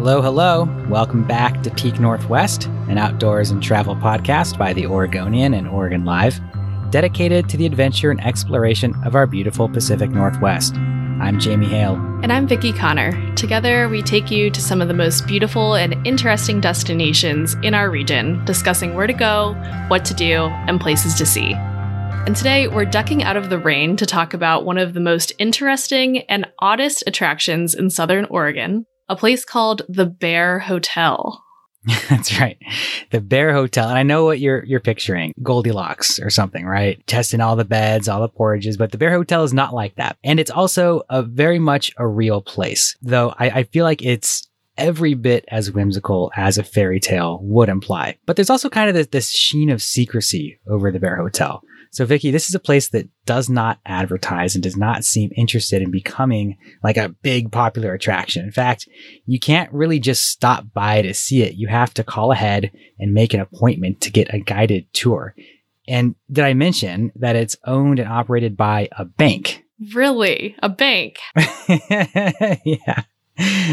Hello, hello. Welcome back to Peak Northwest, an outdoors and travel podcast by the Oregonian and Oregon Live, dedicated to the adventure and exploration of our beautiful Pacific Northwest. I'm Jamie Hale. And I'm Vicki Connor. Together, we take you to some of the most beautiful and interesting destinations in our region, discussing where to go, what to do, and places to see. And today, we're ducking out of the rain to talk about one of the most interesting and oddest attractions in Southern Oregon, a place called the Bear Hotel. That's right. The Bear Hotel. And I know what you're you're picturing. Goldilocks or something, right? Testing all the beds, all the porridges, but the Bear Hotel is not like that. And it's also a very much a real place. Though I, I feel like it's every bit as whimsical as a fairy tale would imply. But there's also kind of this, this sheen of secrecy over the Bear Hotel. So, Vicki, this is a place that does not advertise and does not seem interested in becoming like a big popular attraction. In fact, you can't really just stop by to see it. You have to call ahead and make an appointment to get a guided tour. And did I mention that it's owned and operated by a bank? Really? A bank? yeah.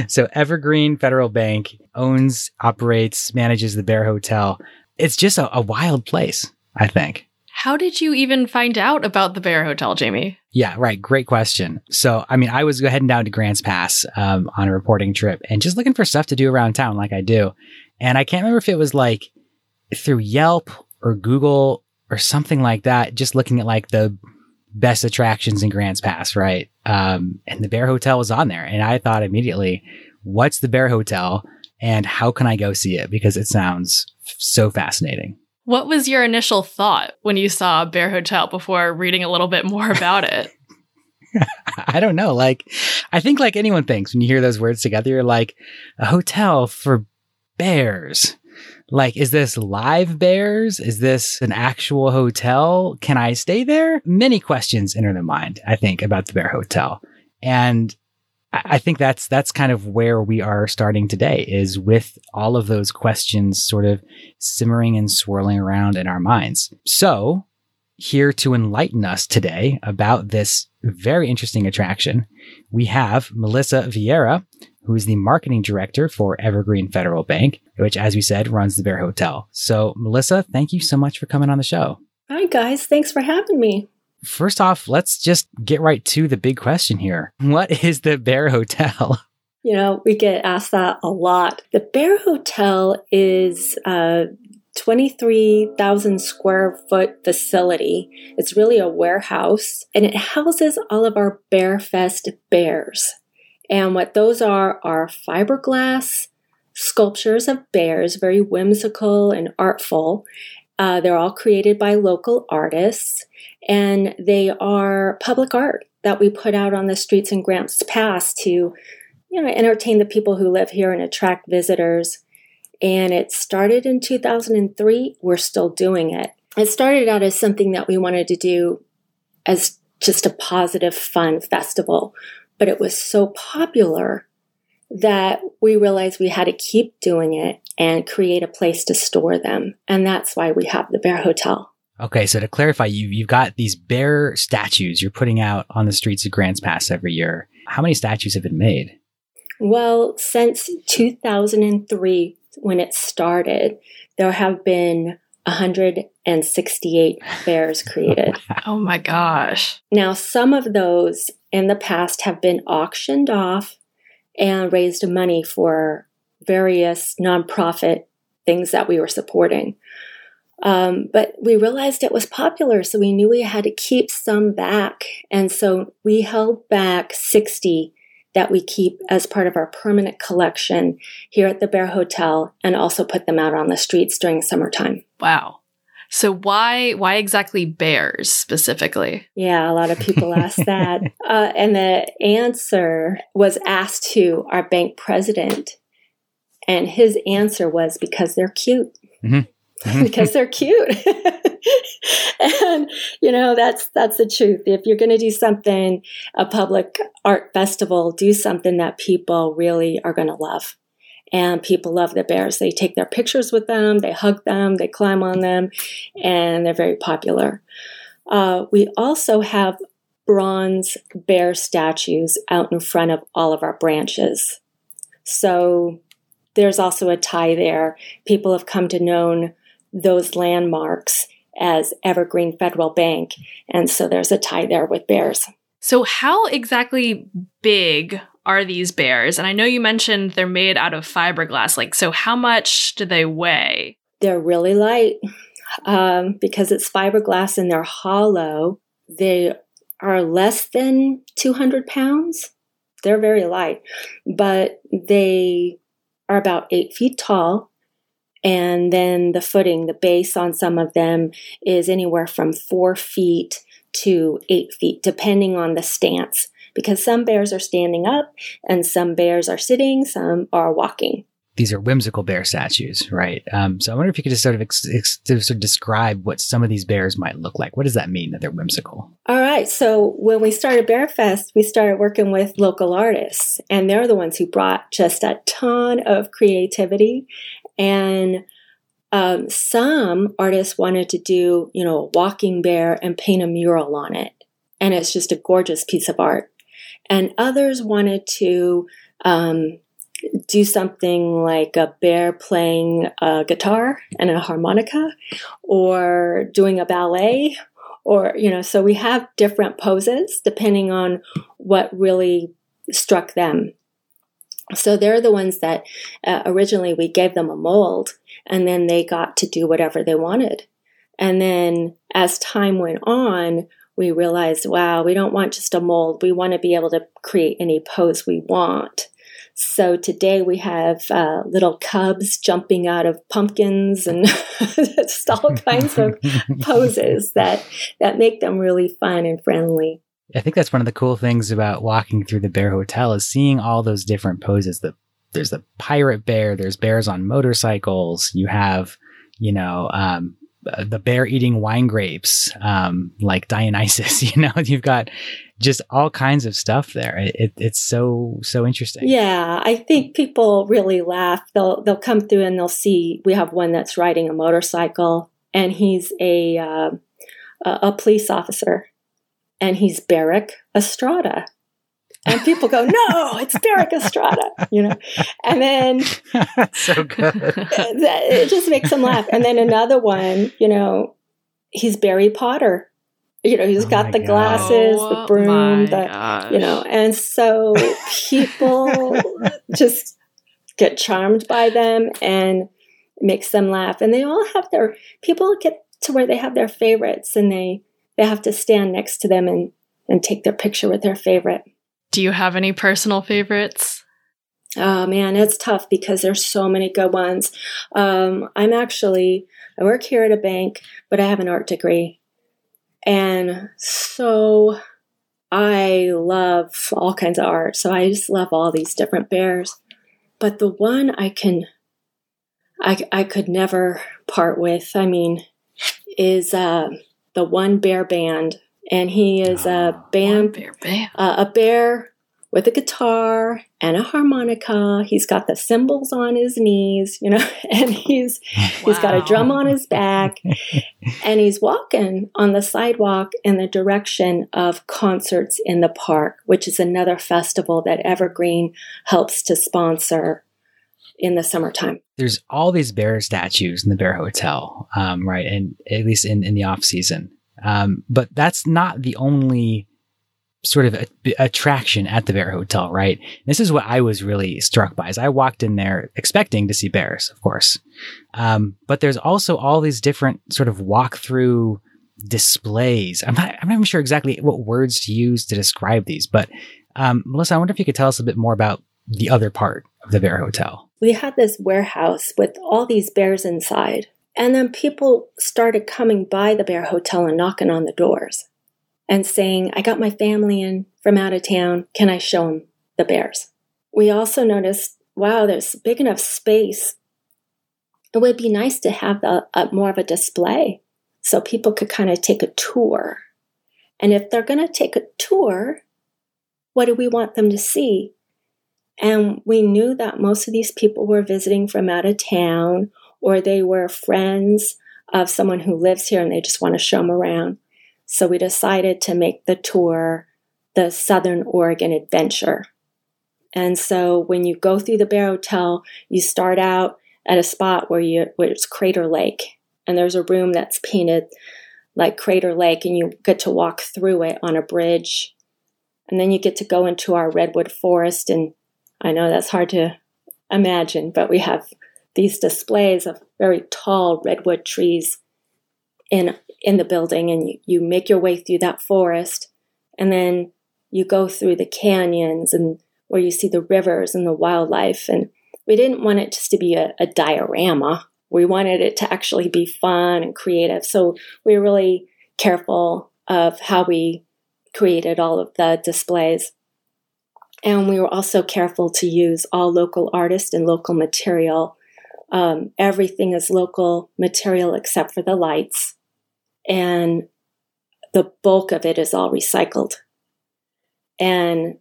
So Evergreen Federal Bank owns, operates, manages the Bear Hotel. It's just a, a wild place, I think. How did you even find out about the Bear Hotel, Jamie? Yeah, right. Great question. So, I mean, I was heading down to Grants Pass um, on a reporting trip and just looking for stuff to do around town, like I do. And I can't remember if it was like through Yelp or Google or something like that, just looking at like the best attractions in Grants Pass, right? Um, and the Bear Hotel was on there. And I thought immediately, what's the Bear Hotel and how can I go see it? Because it sounds so fascinating. What was your initial thought when you saw Bear Hotel before reading a little bit more about it? I don't know. Like, I think like anyone thinks when you hear those words together, you're like, a hotel for bears. Like, is this live bears? Is this an actual hotel? Can I stay there? Many questions enter the mind, I think, about the Bear Hotel. And I think that's that's kind of where we are starting today is with all of those questions sort of simmering and swirling around in our minds. So, here to enlighten us today about this very interesting attraction, we have Melissa Vieira, who is the marketing director for Evergreen Federal Bank, which, as we said, runs the Bear Hotel. So, Melissa, thank you so much for coming on the show. Hi, guys. Thanks for having me. First off, let's just get right to the big question here. What is the Bear Hotel? You know, we get asked that a lot. The Bear Hotel is a 23,000 square foot facility. It's really a warehouse and it houses all of our Bearfest bears. And what those are are fiberglass sculptures of bears, very whimsical and artful. Uh, they're all created by local artists and they are public art that we put out on the streets in Grants Pass to, you know, entertain the people who live here and attract visitors. And it started in 2003. We're still doing it. It started out as something that we wanted to do as just a positive, fun festival, but it was so popular that we realized we had to keep doing it and create a place to store them. And that's why we have the Bear Hotel. Okay, so to clarify, you you've got these bear statues you're putting out on the streets of Grants Pass every year. How many statues have been made? Well, since 2003, when it started, there have been 168 bears created. oh my gosh. Now, some of those in the past have been auctioned off and raised money for various nonprofit things that we were supporting. Um, but we realized it was popular, so we knew we had to keep some back. And so we held back 60 that we keep as part of our permanent collection here at the Bear Hotel and also put them out on the streets during summertime. Wow. So why why exactly bears specifically? Yeah, a lot of people ask that, uh, and the answer was asked to our bank president, and his answer was because they're cute. Mm-hmm. because they're cute. and you know that's that's the truth. If you're going to do something, a public art festival, do something that people really are going to love and people love the bears. They take their pictures with them, they hug them, they climb on them, and they're very popular. Uh, we also have bronze bear statues out in front of all of our branches. So there's also a tie there. People have come to know those landmarks as Evergreen Federal Bank, and so there's a tie there with bears. So, how exactly big are these bears? And I know you mentioned they're made out of fiberglass. Like, so how much do they weigh? They're really light um, because it's fiberglass and they're hollow. They are less than 200 pounds. They're very light, but they are about eight feet tall. And then the footing, the base on some of them is anywhere from four feet to eight feet, depending on the stance because some bears are standing up and some bears are sitting, some are walking. These are whimsical bear statues, right? Um, so I wonder if you could just sort of, ex- ex- sort of describe what some of these bears might look like. What does that mean that they're whimsical? All right. So when we started Bear Fest, we started working with local artists, and they're the ones who brought just a ton of creativity and um, some artists wanted to do, you know, a walking bear and paint a mural on it. And it's just a gorgeous piece of art and others wanted to um, do something like a bear playing a guitar and a harmonica or doing a ballet or you know so we have different poses depending on what really struck them so they're the ones that uh, originally we gave them a mold and then they got to do whatever they wanted and then as time went on we realized, wow, we don't want just a mold. We want to be able to create any pose we want. So today we have uh, little cubs jumping out of pumpkins and just all kinds of poses that that make them really fun and friendly. I think that's one of the cool things about walking through the Bear Hotel is seeing all those different poses. That there's the pirate bear, there's bears on motorcycles. You have, you know, um, the bear eating wine grapes, um, like Dionysus. You know, you've got just all kinds of stuff there. It, it's so so interesting. Yeah, I think people really laugh. They'll they'll come through and they'll see we have one that's riding a motorcycle, and he's a uh, a police officer, and he's Barrick Estrada and people go, "No, it's Erik Estrada," you know, and then so good. it just makes them laugh. And then another one, you know, he's Barry Potter. You know, he's oh got the glasses, the oh broom, the gosh. you know, and so people just get charmed by them and makes them laugh. And they all have their people get to where they have their favorites and they they have to stand next to them and and take their picture with their favorite. Do you have any personal favorites? Oh man, it's tough because there's so many good ones. Um, I'm actually I work here at a bank, but I have an art degree, and so I love all kinds of art. So I just love all these different bears. But the one I can, I I could never part with. I mean, is uh, the one bear band and he is a band, bear band. Uh, a bear with a guitar and a harmonica. He's got the cymbals on his knees, you know, and he's wow. he's got a drum on his back, and he's walking on the sidewalk in the direction of concerts in the park, which is another festival that Evergreen helps to sponsor in the summertime. There's all these bear statues in the Bear Hotel, um, right? And at least in, in the off season. Um, but that's not the only sort of a, attraction at the Bear Hotel, right? This is what I was really struck by. As I walked in there expecting to see bears, of course, um, but there's also all these different sort of walk-through displays. I'm not, I'm not even sure exactly what words to use to describe these, but um, Melissa, I wonder if you could tell us a bit more about the other part of the Bear Hotel. We had this warehouse with all these bears inside. And then people started coming by the Bear Hotel and knocking on the doors and saying, I got my family in from out of town. Can I show them the bears? We also noticed, wow, there's big enough space. It would be nice to have the, uh, more of a display so people could kind of take a tour. And if they're going to take a tour, what do we want them to see? And we knew that most of these people were visiting from out of town or they were friends of someone who lives here and they just want to show them around. So we decided to make the tour the Southern Oregon Adventure. And so when you go through the Bear Hotel, you start out at a spot where you where it's Crater Lake, and there's a room that's painted like Crater Lake, and you get to walk through it on a bridge, and then you get to go into our redwood forest. And I know that's hard to imagine, but we have these displays of very tall redwood trees in in the building and you, you make your way through that forest and then you go through the canyons and where you see the rivers and the wildlife and we didn't want it just to be a, a diorama. We wanted it to actually be fun and creative. So we were really careful of how we created all of the displays and we were also careful to use all local artists and local material um, everything is local material except for the lights and the bulk of it is all recycled. And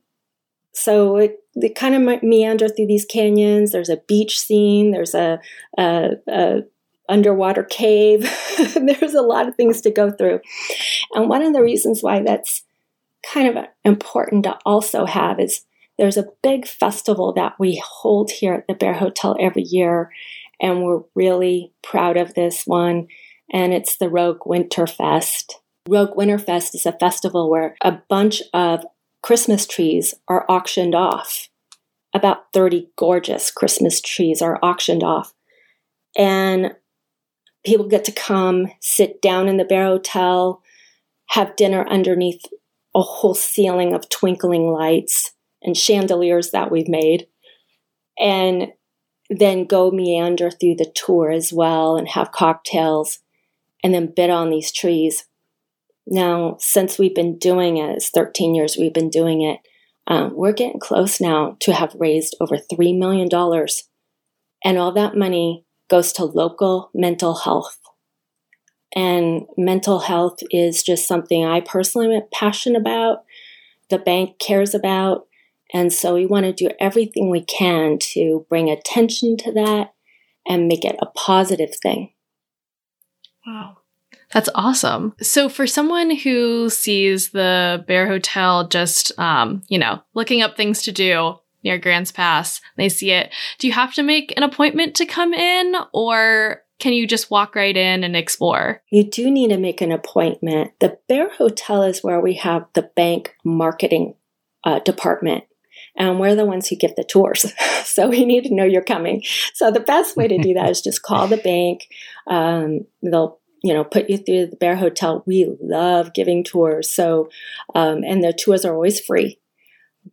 so it, it kind of meander through these canyons. There's a beach scene. There's a, a, a underwater cave. there's a lot of things to go through. And one of the reasons why that's kind of important to also have is there's a big festival that we hold here at the Bear Hotel every year, and we're really proud of this one and it's the Rogue Winterfest. Rogue Winterfest is a festival where a bunch of Christmas trees are auctioned off. About 30 gorgeous Christmas trees are auctioned off. And people get to come, sit down in the Bear Hotel, have dinner underneath a whole ceiling of twinkling lights and chandeliers that we've made. And then go meander through the tour as well and have cocktails and then bid on these trees. Now, since we've been doing it, it's 13 years we've been doing it, um, we're getting close now to have raised over $3 million. And all that money goes to local mental health. And mental health is just something I personally am passionate about, the bank cares about. And so we want to do everything we can to bring attention to that and make it a positive thing. Wow. That's awesome. So, for someone who sees the Bear Hotel just, um, you know, looking up things to do near Grants Pass, they see it, do you have to make an appointment to come in or can you just walk right in and explore? You do need to make an appointment. The Bear Hotel is where we have the bank marketing uh, department and we're the ones who give the tours. so we need to know you're coming. So the best way to do that is just call the bank. Um, they'll you know put you through the Bear Hotel. We love giving tours. So um, and the tours are always free,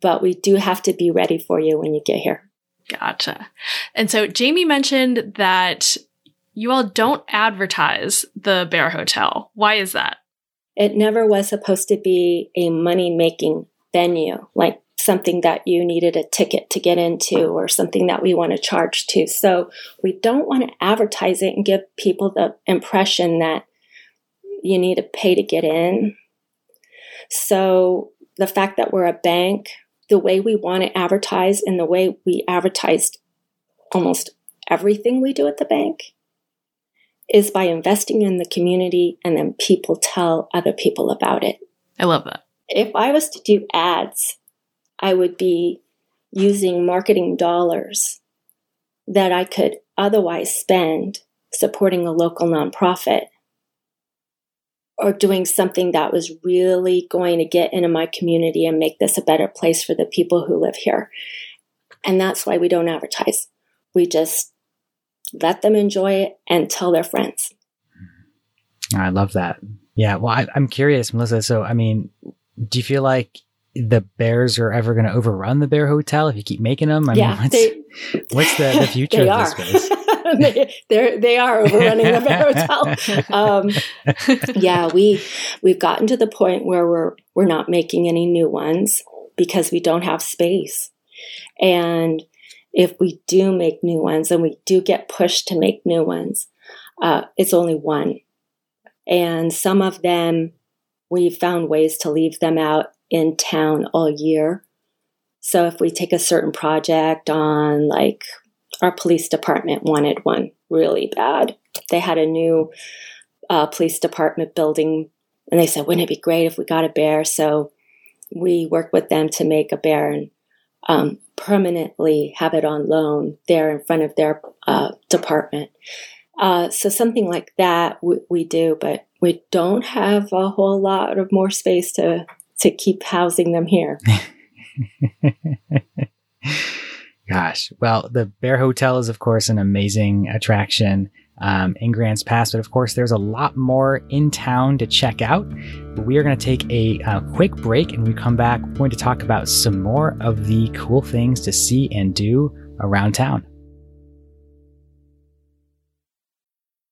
but we do have to be ready for you when you get here. Gotcha. And so Jamie mentioned that you all don't advertise the Bear Hotel. Why is that? It never was supposed to be a money making venue like something that you needed a ticket to get into or something that we want to charge to. So we don't want to advertise it and give people the impression that you need to pay to get in. So the fact that we're a bank, the way we want to advertise and the way we advertised almost everything we do at the bank is by investing in the community and then people tell other people about it. I love that. If I was to do ads I would be using marketing dollars that I could otherwise spend supporting a local nonprofit. or doing something that was really going to get into my community and make this a better place for the people who live here. And that's why we don't advertise. We just let them enjoy it and tell their friends. I love that. Yeah. Well, I, am curious, Melissa. So, I mean, do you feel like the Bears are ever going to overrun the Bear Hotel if you keep making them? I yeah, mean, what's, they, what's the, the future of are. this space? they they are overrunning the Bear Hotel. Um, yeah, we we've gotten to the point where we're we're not making any new ones because we don't have space, and if we do make new ones and we do get pushed to make new ones, uh, it's only one. And some of them, we've found ways to leave them out in town all year. So if we take a certain project on, like our police department wanted one really bad, they had a new uh, police department building, and they said, wouldn't it be great if we got a bear? So we worked with them to make a bear and um, permanently have it on loan there in front of their uh, department. Uh, so something like that we, we, do, but we don't have a whole lot of more space to to keep housing them here. Gosh, well, the Bear Hotel is of course an amazing attraction um, in Grants Pass. But of course, there's a lot more in town to check out. We are going to take a, a quick break and we come back. We're going to talk about some more of the cool things to see and do around town.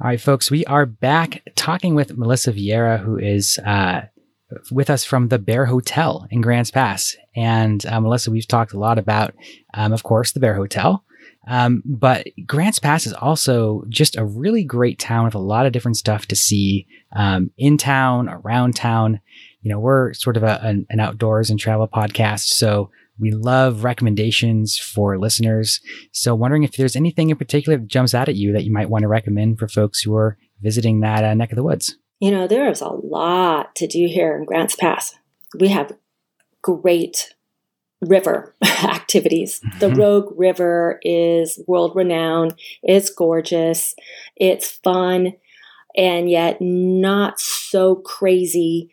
All right, folks, we are back talking with Melissa Vieira, who is uh, with us from the Bear Hotel in Grants Pass. And uh, Melissa, we've talked a lot about, um, of course, the Bear Hotel. Um, but Grants Pass is also just a really great town with a lot of different stuff to see um, in town, around town. You know, we're sort of a, an, an outdoors and travel podcast. So we love recommendations for listeners. So, wondering if there's anything in particular that jumps out at you that you might want to recommend for folks who are visiting that uh, neck of the woods. You know, there is a lot to do here in Grants Pass. We have great river activities. Mm-hmm. The Rogue River is world renowned, it's gorgeous, it's fun, and yet not so crazy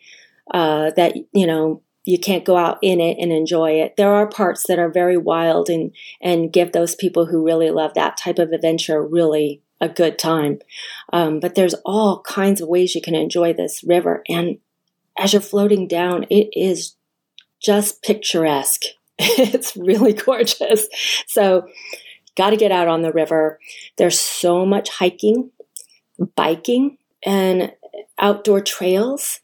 uh, that, you know, you can't go out in it and enjoy it. There are parts that are very wild and and give those people who really love that type of adventure really a good time. Um, but there's all kinds of ways you can enjoy this river, and as you're floating down, it is just picturesque. it's really gorgeous. So, got to get out on the river. There's so much hiking, biking, and outdoor trails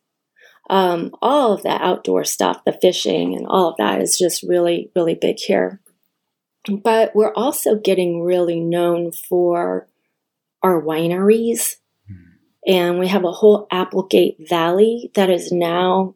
um, all of that outdoor stuff, the fishing and all of that is just really, really big here. But we're also getting really known for our wineries. And we have a whole Applegate Valley that is now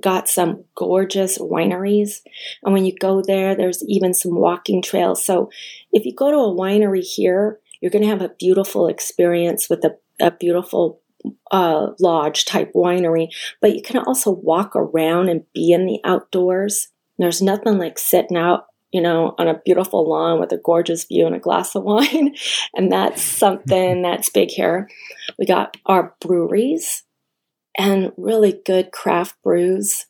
got some gorgeous wineries. And when you go there, there's even some walking trails. So if you go to a winery here, you're going to have a beautiful experience with a, a beautiful uh, lodge type winery, but you can also walk around and be in the outdoors. There's nothing like sitting out, you know, on a beautiful lawn with a gorgeous view and a glass of wine. and that's something that's big here. We got our breweries and really good craft brews.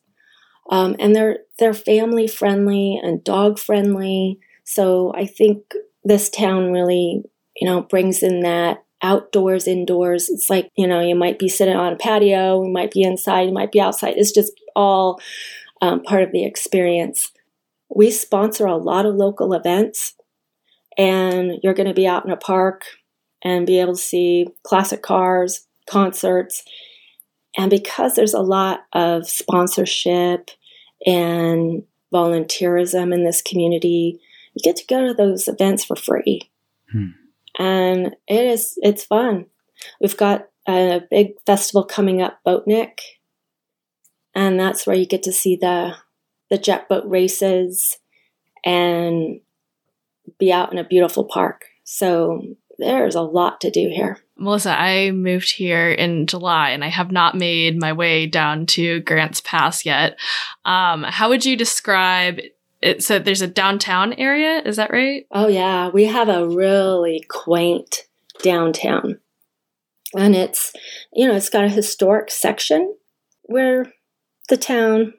Um, and they're they're family friendly and dog friendly. So I think this town really, you know, brings in that outdoors, indoors. It's like, you know, you might be sitting on a patio, you might be inside, you might be outside. It's just all um, part of the experience. We sponsor a lot of local events, and you're going to be out in a park and be able to see classic cars, concerts. And because there's a lot of sponsorship and volunteerism in this community, you get to go to those events for free. Hmm and it is it's fun. We've got a big festival coming up, Boatnik, and that's where you get to see the the jet boat races and be out in a beautiful park. So there's a lot to do here. Melissa, I moved here in July and I have not made my way down to Grants Pass yet. Um, how would you describe it? So there's a downtown area, is that right? Oh, yeah. We have a really quaint downtown. And it's, you know, it's got a historic section where the town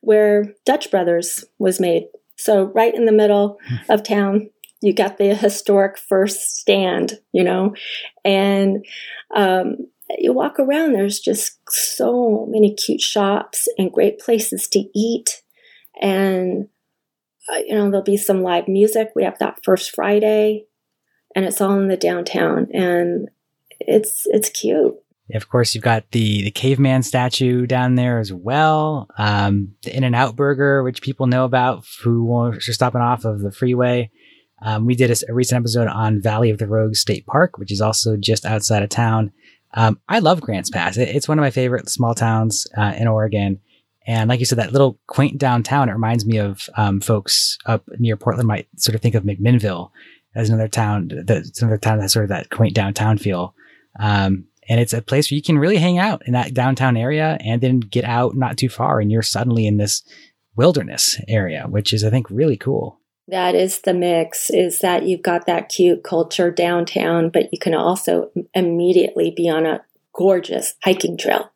where Dutch Brothers was made. So, right in the middle hmm. of town, you got the historic first stand, you know, and um, you walk around, there's just so many cute shops and great places to eat. And, uh, you know, there'll be some live music. We have that first Friday, and it's all in the downtown. And it's it's cute. Of course, you've got the the caveman statue down there as well. Um, the In-N-Out Burger, which people know about who are stopping off of the freeway. Um, we did a, a, recent episode on Valley of the Rogues State Park, which is also just outside of town. Um, I love Grants Pass. It, it's one of my favorite small towns uh, in Oregon. And like you said, that little quaint downtown, it reminds me of um, folks up near Portland might sort of think of McMinnville as another town, that's another town that has sort of that quaint downtown feel. Um, and it's a place where you can really hang out in that downtown area and then get out not too far and you're suddenly in this wilderness area, which is, I think, really cool. That is the mix is that you've got that cute culture downtown, but you can also immediately be on a gorgeous hiking trail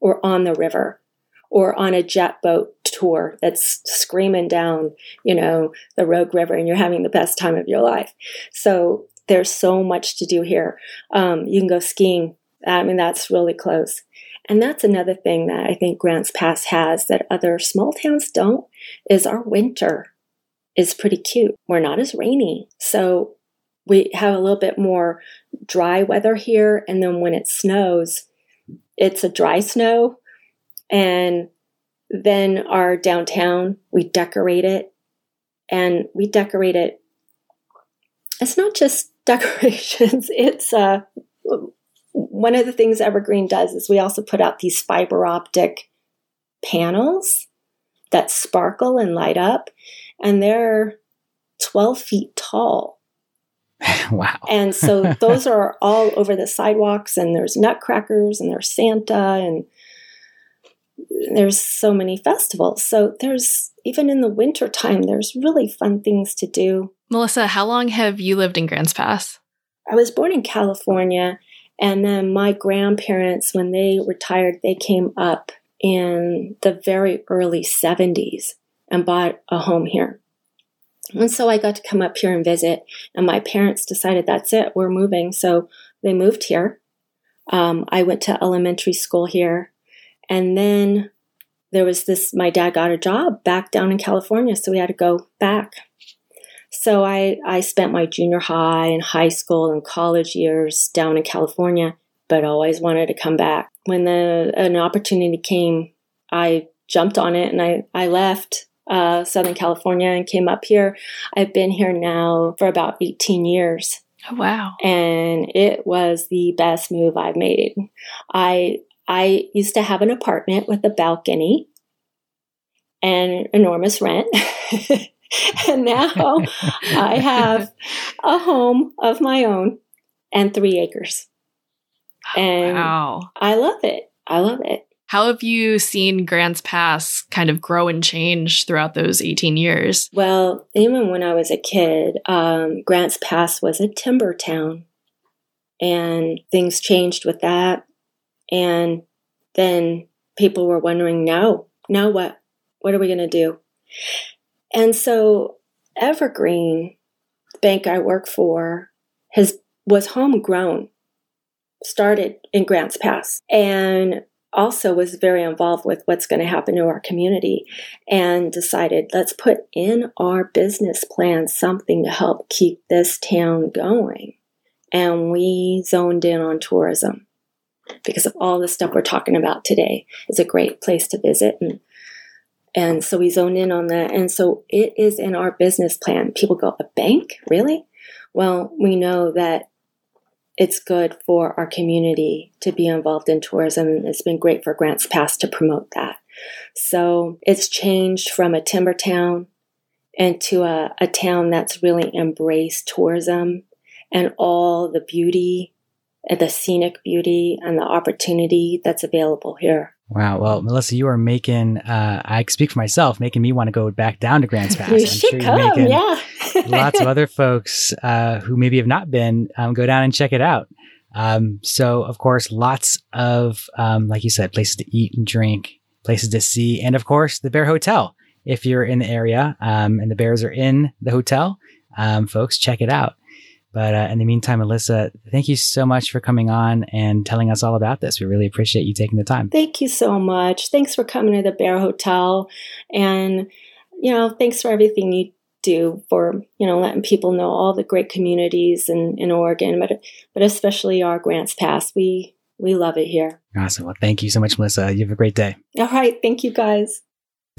or on the river or on a jet boat tour that's screaming down, you know, the Rogue River and you're having the best time of your life. So there's so much to do here. Um, you can go skiing. I mean, that's really close. And that's another thing that I think Grants Pass has that other small towns don't is our winter is pretty cute. We're not as rainy. So we have a little bit more dry weather here. And then when it snows, it's a dry snow. And then our downtown, we decorate it. And we decorate it. It's not just decorations. It's uh, one of the things Evergreen does is we also put out these fiber optic panels that sparkle and light up, and they're 12 feet tall. wow. and so those are all over the sidewalks, and there's nutcrackers, and there's Santa, and there's so many festivals. So there's even in the winter time, there's really fun things to do. Melissa, how long have you lived in Grants Pass? I was born in California, and then my grandparents, when they retired, they came up in the very early 70s and bought a home here. And so I got to come up here and visit, and my parents decided that's it, we're moving. So they moved here. Um, I went to elementary school here, and then there was this my dad got a job back down in California, so we had to go back. So I, I spent my junior high and high school and college years down in California, but always wanted to come back. When the an opportunity came, I jumped on it and I, I left uh, Southern California and came up here. I've been here now for about 18 years. Oh, wow. And it was the best move I've made. I I used to have an apartment with a balcony and enormous rent. and now I have a home of my own and three acres. And wow. I love it. I love it. How have you seen Grants Pass kind of grow and change throughout those 18 years? Well, even when I was a kid, um, Grants Pass was a timber town. And things changed with that. And then people were wondering, now, now what? What are we going to do? And so Evergreen, the bank I work for, has was homegrown, started in Grants Pass, and also was very involved with what's going to happen to our community and decided let's put in our business plan something to help keep this town going. And we zoned in on tourism because of all the stuff we're talking about today. It's a great place to visit and and so we zone in on that. And so it is in our business plan. People go, a bank? Really? Well, we know that it's good for our community to be involved in tourism. It's been great for Grants Pass to promote that. So it's changed from a timber town into a, a town that's really embraced tourism and all the beauty the scenic beauty and the opportunity that's available here. Wow. Well, Melissa, you are making, uh, I speak for myself, making me want to go back down to Grants Pass. you I'm should sure come, yeah. lots of other folks uh, who maybe have not been, um, go down and check it out. Um, so, of course, lots of, um, like you said, places to eat and drink, places to see, and of course, the Bear Hotel. If you're in the area um, and the Bears are in the hotel, um, folks, check it out. But uh, in the meantime, Melissa, thank you so much for coming on and telling us all about this. We really appreciate you taking the time. Thank you so much. Thanks for coming to the Bear Hotel. And, you know, thanks for everything you do for, you know, letting people know all the great communities in, in Oregon, but, but especially our Grants Pass. We, we love it here. Awesome. Well, thank you so much, Melissa. You have a great day. All right. Thank you, guys.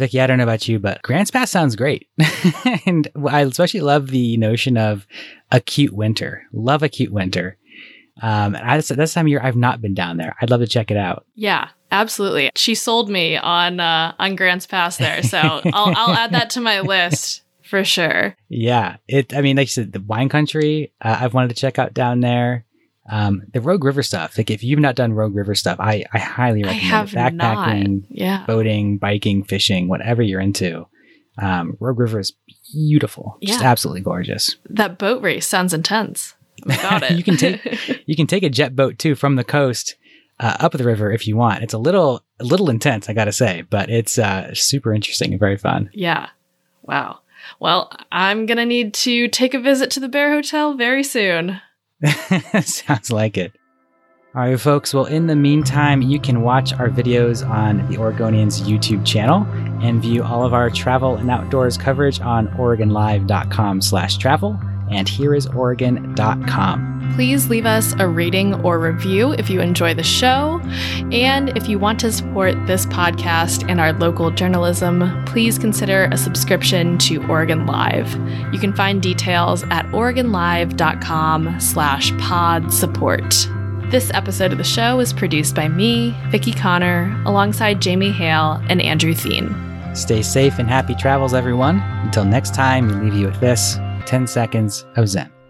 Vicki, I don't know about you, but Grants Pass sounds great. and I especially love the notion of a cute winter. Love a cute winter. Um, and I, this time of year, I've not been down there. I'd love to check it out. Yeah, absolutely. She sold me on uh, on Grants Pass there, so I'll I'll add that to my list for sure. Yeah, it. I mean, like you said, the wine country. Uh, I've wanted to check out down there. Um, the Rogue River stuff. Like if you've not done Rogue River stuff, I, I highly recommend I it. Backpacking, yeah, boating, biking, fishing, whatever you're into. Um, Rogue River is beautiful, yeah. just absolutely gorgeous. That boat race sounds intense. About it. you can take you can take a jet boat too from the coast uh, up the river if you want. It's a little a little intense, I gotta say, but it's uh, super interesting and very fun. Yeah. Wow. Well, I'm gonna need to take a visit to the Bear Hotel very soon. Sounds like it. All right, folks. Well, in the meantime, you can watch our videos on the Oregonians YouTube channel and view all of our travel and outdoors coverage on OregonLive.com slash travel and hereisoregon.com. Please leave us a rating or review if you enjoy the show. And if you want to support this podcast and our local journalism, please consider a subscription to Oregon Live. You can find details at oregonlive.com slash pod support. This episode of the show was produced by me, Vicki Connor, alongside Jamie Hale and Andrew Theen. Stay safe and happy travels, everyone. Until next time, we leave you with this 10 seconds of Zen.